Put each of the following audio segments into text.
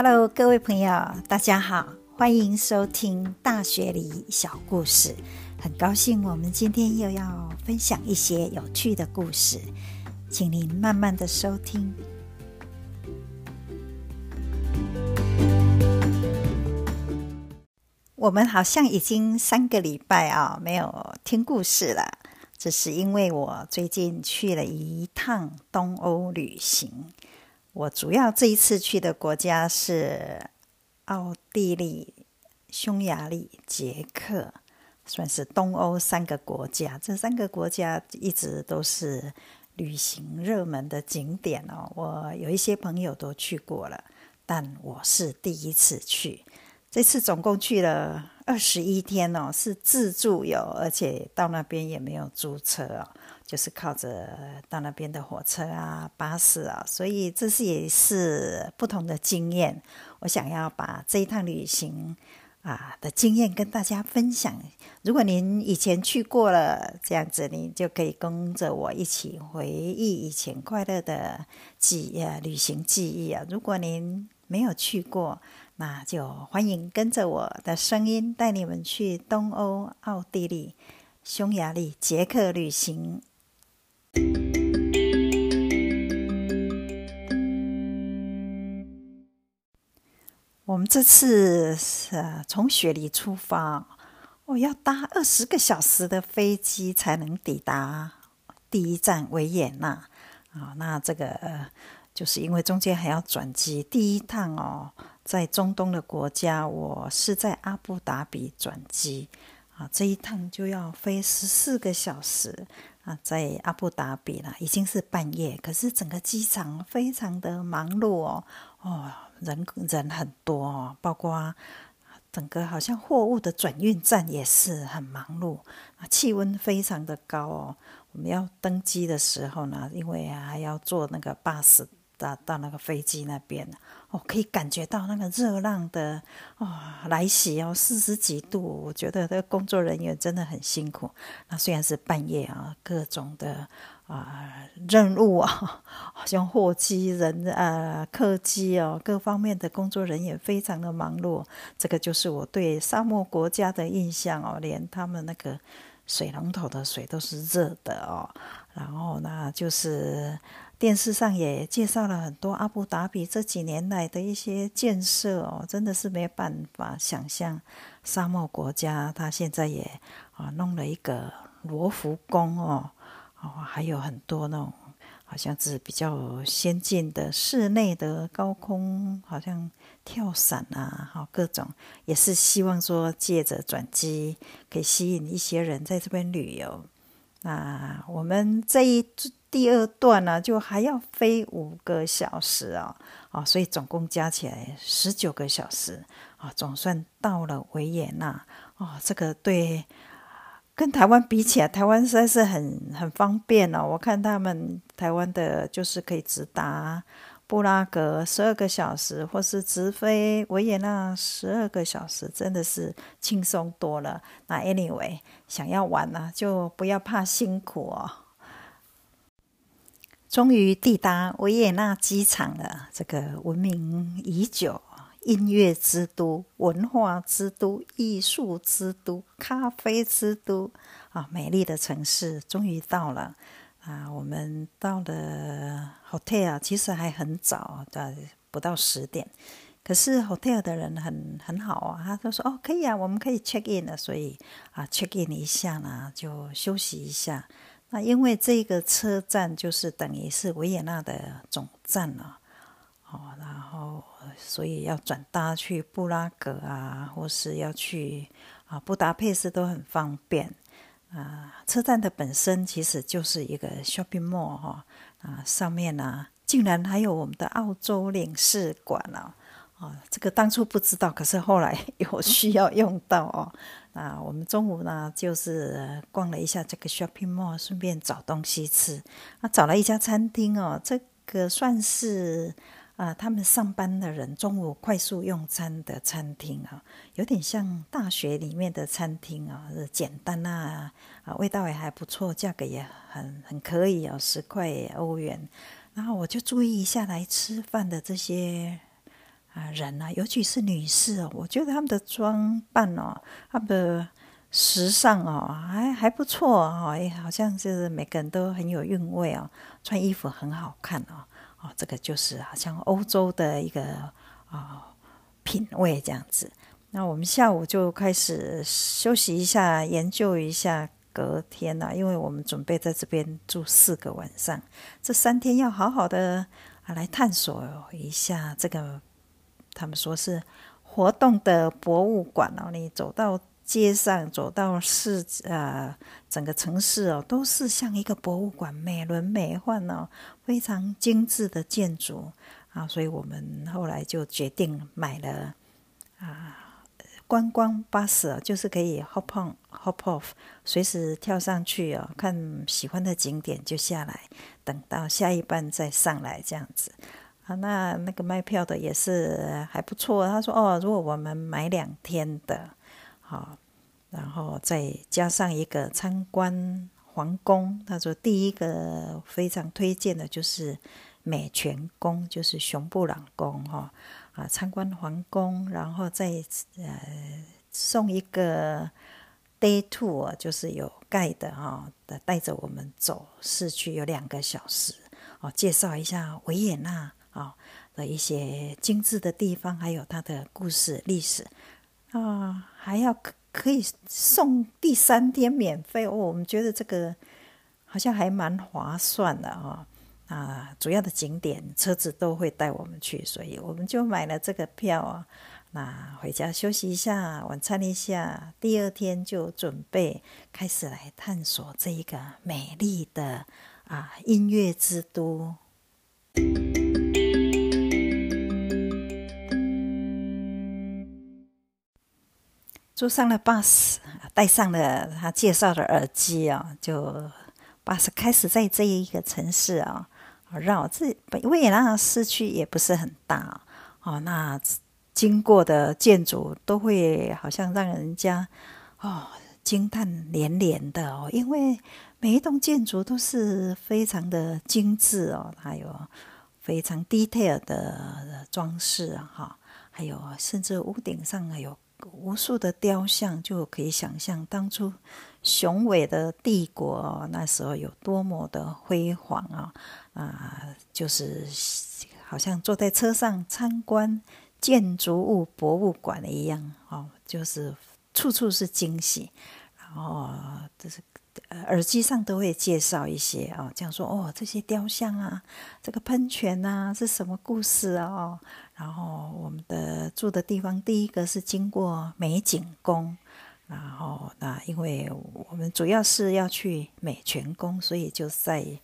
Hello，各位朋友，大家好，欢迎收听大学里小故事。很高兴我们今天又要分享一些有趣的故事，请您慢慢的收听。我们好像已经三个礼拜啊没有听故事了，只是因为我最近去了一趟东欧旅行。我主要这一次去的国家是奥地利、匈牙利、捷克，算是东欧三个国家。这三个国家一直都是旅行热门的景点哦。我有一些朋友都去过了，但我是第一次去。这次总共去了二十一天哦，是自助游，而且到那边也没有租车哦，就是靠着到那边的火车啊、巴士啊，所以这是也是不同的经验。我想要把这一趟旅行啊的经验跟大家分享。如果您以前去过了，这样子您就可以跟着我一起回忆以前快乐的记呃旅行记忆啊。如果您没有去过，那就欢迎跟着我的声音，带你们去东欧、奥地利、匈牙利、捷克旅行。我们这次是从雪梨出发，我要搭二十个小时的飞机才能抵达第一站维也纳。啊，那这个就是因为中间还要转机，第一趟哦。在中东的国家，我是在阿布达比转机啊，这一趟就要飞十四个小时啊，在阿布达比了，已经是半夜，可是整个机场非常的忙碌哦，哦，人人很多哦，包括整个好像货物的转运站也是很忙碌啊，气温非常的高哦，我们要登机的时候呢，因为还要坐那个巴士。到到那个飞机那边，哦，可以感觉到那个热浪的哦来袭哦，四十几度，我觉得这工作人员真的很辛苦。那虽然是半夜啊，各种的啊任务啊，好像货机人啊、客机哦，各方面的工作人员非常的忙碌。这个就是我对沙漠国家的印象哦，连他们那个水龙头的水都是热的哦。然后呢，就是。电视上也介绍了很多阿布达比这几年来的一些建设哦，真的是没办法想象，沙漠国家它现在也啊弄了一个罗浮宫哦，哦还有很多那种好像是比较先进的室内的高空，好像跳伞啊，好各种也是希望说借着转机可以吸引一些人在这边旅游。那我们这一。第二段呢，就还要飞五个小时啊，啊，所以总共加起来十九个小时啊，总算到了维也纳哦。这个对跟台湾比起来，台湾实在是很很方便哦。我看他们台湾的就是可以直达布拉格十二个小时，或是直飞维也纳十二个小时，真的是轻松多了。那 anyway，想要玩呢，就不要怕辛苦哦。终于抵达维也纳机场了，这个闻名已久、音乐之都、文化之都、艺术之都、咖啡之都啊，美丽的城市终于到了啊！我们到了 hotel，其实还很早，在不到十点，可是 hotel 的人很很好啊，他都说哦，可以啊，我们可以 check in 了，所以啊，check in 一下呢，就休息一下。那因为这个车站就是等于是维也纳的总站了，哦，然后所以要转搭去布拉格啊，或是要去啊布达佩斯都很方便啊。车站的本身其实就是一个 shopping mall 哈啊，上面呢竟然还有我们的澳洲领事馆了。哦，这个当初不知道，可是后来 有需要用到哦。那我们中午呢，就是逛了一下这个 shopping mall，顺便找东西吃。啊，找了一家餐厅哦，这个算是啊，他们上班的人中午快速用餐的餐厅啊，有点像大学里面的餐厅啊，简单啊，啊，味道也还不错，价格也很很可以哦，十块欧元。然后我就注意一下来吃饭的这些。啊人啊，尤其是女士哦，我觉得他们的装扮哦，他们的时尚哦，还还不错哦，哎，好像是每个人都很有韵味哦，穿衣服很好看哦，哦，这个就是好像欧洲的一个啊品味这样子。那我们下午就开始休息一下，研究一下。隔天呐，因为我们准备在这边住四个晚上，这三天要好好的啊来探索一下这个。他们说是活动的博物馆哦，你走到街上，走到市啊，整个城市哦，都是像一个博物馆，美轮美奂哦，非常精致的建筑啊，所以我们后来就决定买了啊。观光巴士就是可以 hop on hop off，随时跳上去哦，看喜欢的景点就下来，等到下一班再上来这样子。啊，那那个卖票的也是还不错。他说：“哦，如果我们买两天的，好，然后再加上一个参观皇宫。”他说：“第一个非常推荐的就是美泉宫，就是熊布朗宫，哈。”啊，参观皇宫，然后再呃送一个 day tour，就是有盖的哈，的带着我们走市区，有两个小时哦，介绍一下维也纳啊的一些精致的地方，还有它的故事历史啊，还要可可以送第三天免费哦，我们觉得这个好像还蛮划算的哈。啊，主要的景点车子都会带我们去，所以我们就买了这个票啊。那回家休息一下，晚餐一下，第二天就准备开始来探索这一个美丽的啊音乐之都。坐上了 bus，戴上了他介绍的耳机啊，就 bus 开始在这一个城市啊。绕这维也纳市区也不是很大哦，那经过的建筑都会好像让人家哦惊叹连连的哦，因为每一栋建筑都是非常的精致哦，还有非常 detail 的装饰哈，还有甚至屋顶上还有无数的雕像，就可以想象当初雄伟的帝国那时候有多么的辉煌啊！啊，就是好像坐在车上参观建筑物博物馆一样哦，就是处处是惊喜。然后就是呃耳机上都会介绍一些哦，这样说哦，这些雕像啊，这个喷泉啊是什么故事啊？然后我们的住的地方，第一个是经过美景宫，然后那因为我们主要是要去美泉宫，所以就在。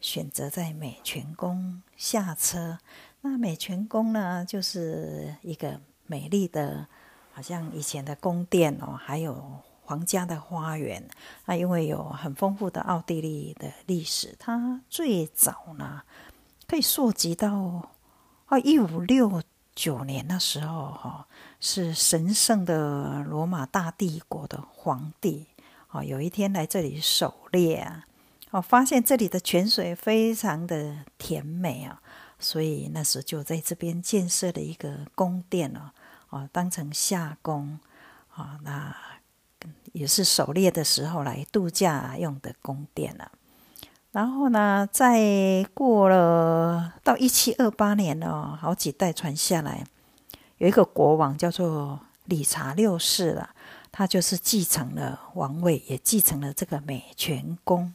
选择在美泉宫下车。那美泉宫呢，就是一个美丽的，好像以前的宫殿哦，还有皇家的花园。那因为有很丰富的奥地利的历史，它最早呢可以溯及到啊一五六九年那时候哈，是神圣的罗马大帝国的皇帝哦，有一天来这里狩猎啊。我发现这里的泉水非常的甜美啊，所以那时就在这边建设了一个宫殿哦，哦，当成夏宫啊，那也是狩猎的时候来度假用的宫殿了。然后呢，再过了到一七二八年哦，好几代传下来，有一个国王叫做理查六世了，他就是继承了王位，也继承了这个美泉宫。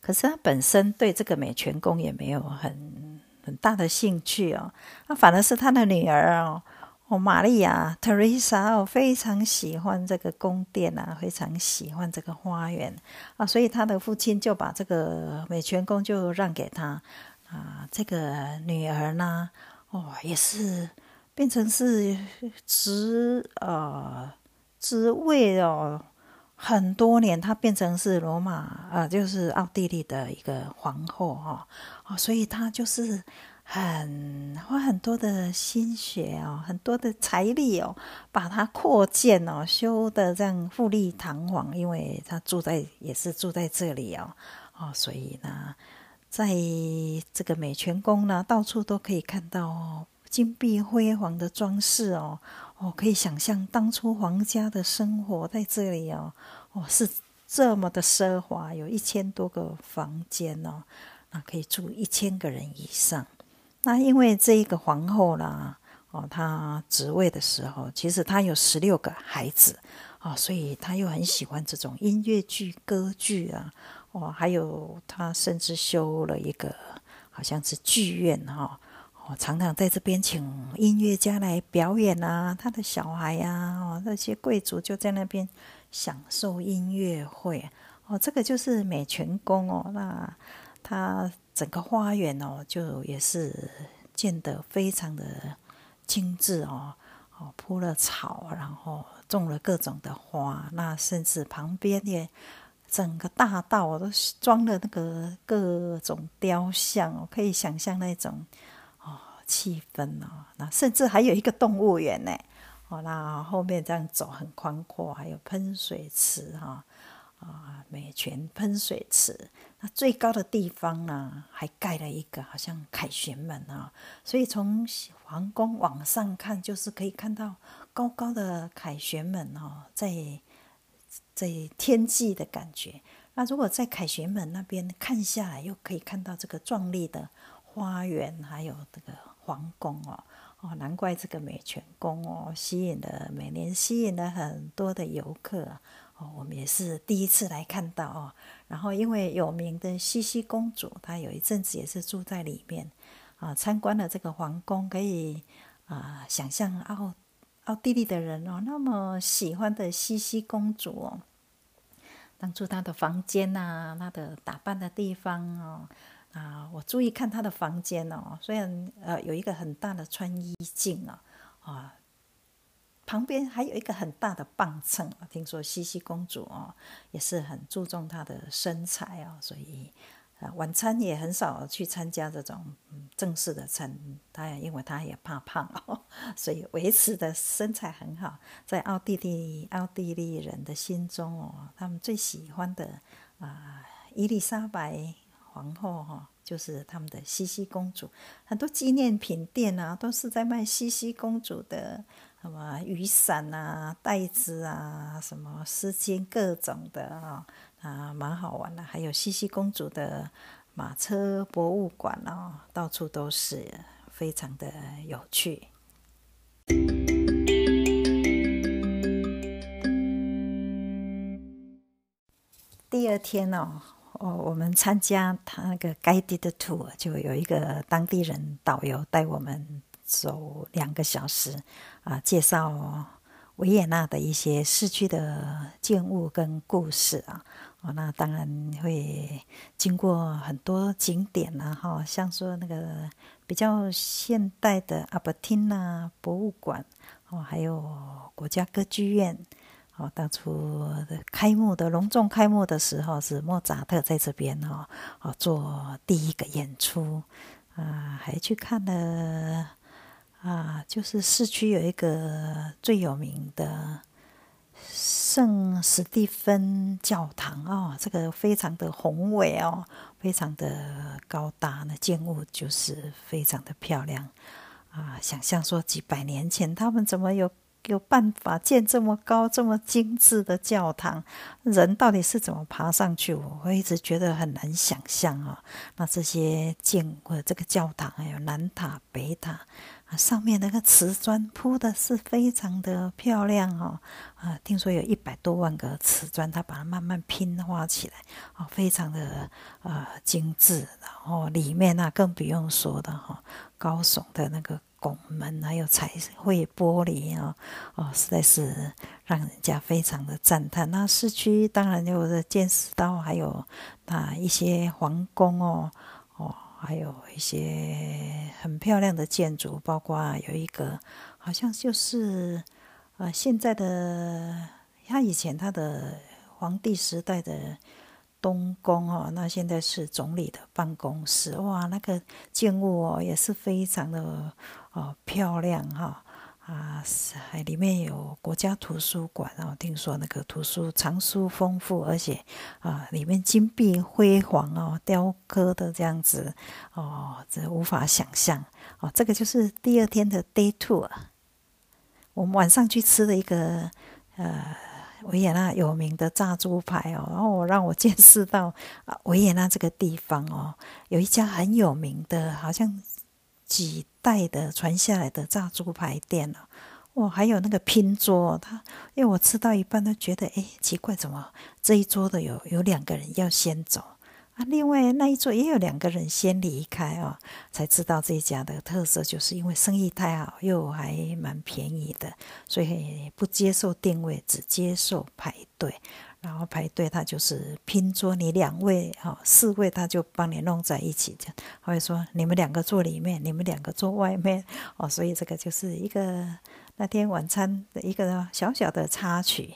可是他本身对这个美泉宫也没有很很大的兴趣哦，那反而是他的女儿哦，哦，玛利亚 Teresa 哦，非常喜欢这个宫殿啊，非常喜欢这个花园啊，所以他的父亲就把这个美泉宫就让给他啊，这个女儿呢，哦，也是变成是职呃职位哦。很多年，她变成是罗马啊，就是奥地利的一个皇后哈啊，所以她就是很花很多的心血哦，很多的财力哦，把它扩建哦，修的这样富丽堂皇，因为他住在也是住在这里哦哦，所以呢，在这个美泉宫呢，到处都可以看到金碧辉煌的装饰哦，哦，可以想象当初皇家的生活在这里哦，哦，是这么的奢华，有一千多个房间哦，那可以住一千个人以上。那因为这一个皇后啦，哦，她职位的时候，其实她有十六个孩子啊，所以她又很喜欢这种音乐剧、歌剧啊，哦，还有她甚至修了一个好像是剧院哈。哦常常在这边请音乐家来表演啊，他的小孩呀，哦，那些贵族就在那边享受音乐会。哦，这个就是美泉宫哦，那她整个花园哦，就也是建得非常的精致哦，哦，铺了草，然后种了各种的花，那甚至旁边也整个大道都装了那个各种雕像哦，可以想象那种。气氛哦，那甚至还有一个动物园呢。哦，那后面这样走很宽阔，还有喷水池哈啊，美泉喷水池。那最高的地方呢，还盖了一个好像凯旋门啊，所以从皇宫往上看，就是可以看到高高的凯旋门哦，在在天际的感觉。那如果在凯旋门那边看下来，又可以看到这个壮丽的花园，还有这个。皇宫哦哦，难怪这个美泉宫哦，吸引了每年吸引了很多的游客哦。我们也是第一次来看到哦。然后因为有名的茜茜公主，她有一阵子也是住在里面啊。参观了这个皇宫，可以啊想象奥奥地利的人哦，那么喜欢的茜茜公主哦，当初她的房间呐，她的打扮的地方哦。啊，我注意看他的房间哦，虽然呃有一个很大的穿衣镜啊，啊，旁边还有一个很大的磅秤啊。听说茜茜公主哦也是很注重她的身材哦，所以啊晚餐也很少去参加这种正式的餐，她因为她也怕胖哦，所以维持的身材很好。在奥地利奥地利人的心中哦，他们最喜欢的啊伊丽莎白。皇后哈，就是他们的茜茜公主，很多纪念品店啊，都是在卖茜茜公主的什么雨伞啊、袋子啊、什么丝巾，各种的啊，啊，蛮好玩的。还有茜茜公主的马车博物馆啊，到处都是，非常的有趣。第二天哦。哦，我们参加他那个 guided tour，就有一个当地人导游带我们走两个小时，啊，介绍维也纳的一些市区的建物跟故事啊。哦，那当然会经过很多景点啊，哈，像说那个比较现代的阿伯汀呐博物馆，哦，还有国家歌剧院。哦，当初开幕的隆重开幕的时候，是莫扎特在这边哦，哦做第一个演出啊，还去看了啊，就是市区有一个最有名的圣史蒂芬教堂哦，这个非常的宏伟哦，非常的高大，那建物就是非常的漂亮啊，想象说几百年前他们怎么有。有办法建这么高、这么精致的教堂，人到底是怎么爬上去？我我一直觉得很难想象啊。那这些建或这个教堂，还有南塔、北塔啊，上面那个瓷砖铺的是非常的漂亮哦。啊，听说有一百多万个瓷砖，它把它慢慢拼花起来，啊，非常的呃精致。然后里面那更不用说的哈，高耸的那个。拱门还有彩绘玻璃啊，哦，实在是让人家非常的赞叹。那市区当然有见识到，还有那一些皇宫哦，哦，还有一些很漂亮的建筑，包括有一个好像就是呃现在的他以前他的皇帝时代的。东宫哦，那现在是总理的办公室哇，那个建物哦也是非常的哦漂亮哈啊，还里面有国家图书馆，然后听说那个图书藏书丰富，而且啊，里面金碧辉煌哦，雕刻的这样子哦，这无法想象哦。这个就是第二天的 day two，我们晚上去吃了一个呃维也纳有名的炸猪排哦，然后让我见识到啊维也纳这个地方哦，有一家很有名的，好像。几代的传下来的炸猪排店了，哇，还有那个拼桌，他因为我吃到一半都觉得，哎，奇怪，怎么这一桌的有有两个人要先走啊？另外那一桌也有两个人先离开啊，才知道这一家的特色就是因为生意太好，又还蛮便宜的，所以不接受定位，只接受排队。然后排队，他就是拼桌，你两位哈四位，他就帮你弄在一起，这样。或者说你们两个坐里面，你们两个坐外面哦，所以这个就是一个那天晚餐的一个小小的插曲。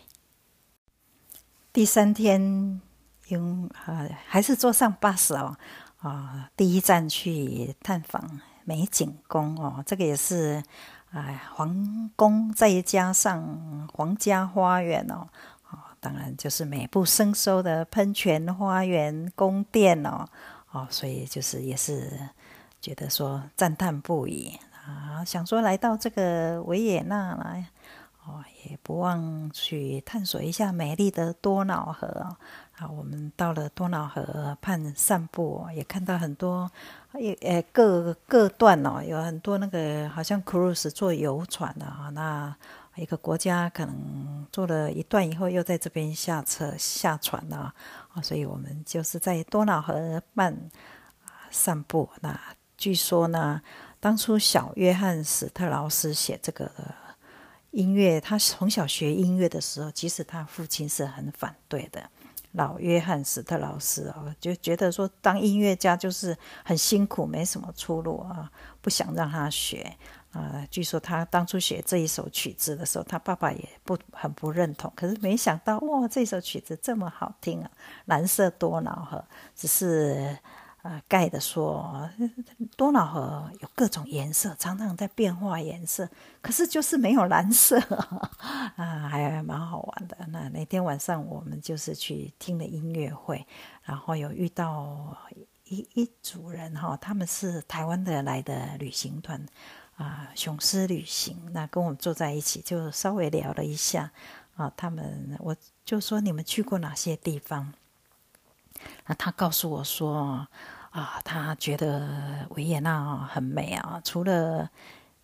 第三天用啊还是坐上巴士哦啊，第一站去探访美景宫哦，这个也是哎皇宫再加上皇家花园哦。当然就是美不胜收的喷泉花园宫殿哦，哦，所以就是也是觉得说赞叹不已啊，想说来到这个维也纳来哦，也不忘去探索一下美丽的多瑙河啊。我们到了多瑙河畔散步，也看到很多也呃各各段哦，有很多那个好像 cruise 坐游船的啊，那。一个国家可能坐了一段以后，又在这边下车下船了啊，所以我们就是在多瑙河畔散步。那据说呢，当初小约翰史特劳斯写这个音乐，他从小学音乐的时候，其实他父亲是很反对的，老约翰史特劳斯啊，就觉得说当音乐家就是很辛苦，没什么出路啊，不想让他学。啊，据说他当初写这一首曲子的时候，他爸爸也不很不认同。可是没想到，哇，这首曲子这么好听啊！蓝色多瑙河，只是呃盖的说，多瑙河有各种颜色，常常在变化颜色，可是就是没有蓝色 啊，还蛮好玩的。那那天晚上我们就是去听了音乐会，然后有遇到一一组人哈，他们是台湾的来的旅行团。啊，雄狮旅行，那跟我们坐在一起，就稍微聊了一下啊。他们，我就说你们去过哪些地方？那他告诉我说啊，他觉得维也纳很美啊，除了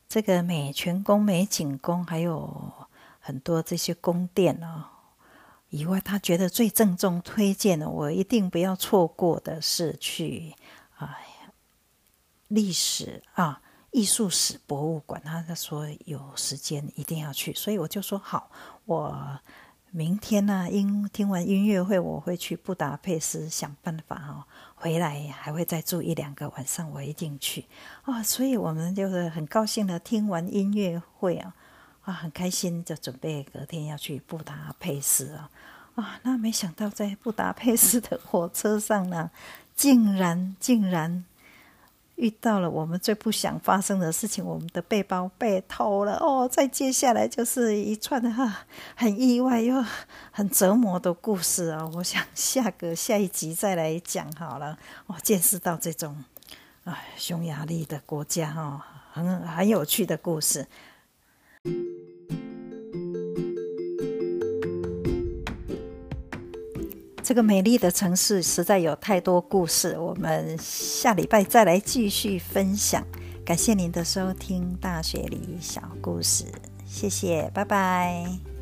这个美泉宫、美景宫，还有很多这些宫殿啊以外，他觉得最郑重推荐的，我一定不要错过的是去啊历史啊。艺术史博物馆，他他说有时间一定要去，所以我就说好，我明天呢，音听完音乐会，我会去布达佩斯想办法哦，回来还会再住一两个晚上，我一定去啊！所以我们就是很高兴的听完音乐会啊，啊，很开心，就准备隔天要去布达佩斯啊啊！那没想到在布达佩斯的火车上呢，竟然竟然。遇到了我们最不想发生的事情，我们的背包被偷了哦！再接下来就是一串哈很意外又很折磨的故事啊！我想下个下一集再来讲好了。我见识到这种啊匈牙利的国家哈，很很有趣的故事。这个美丽的城市实在有太多故事，我们下礼拜再来继续分享。感谢您的收听《大学里小故事》，谢谢，拜拜。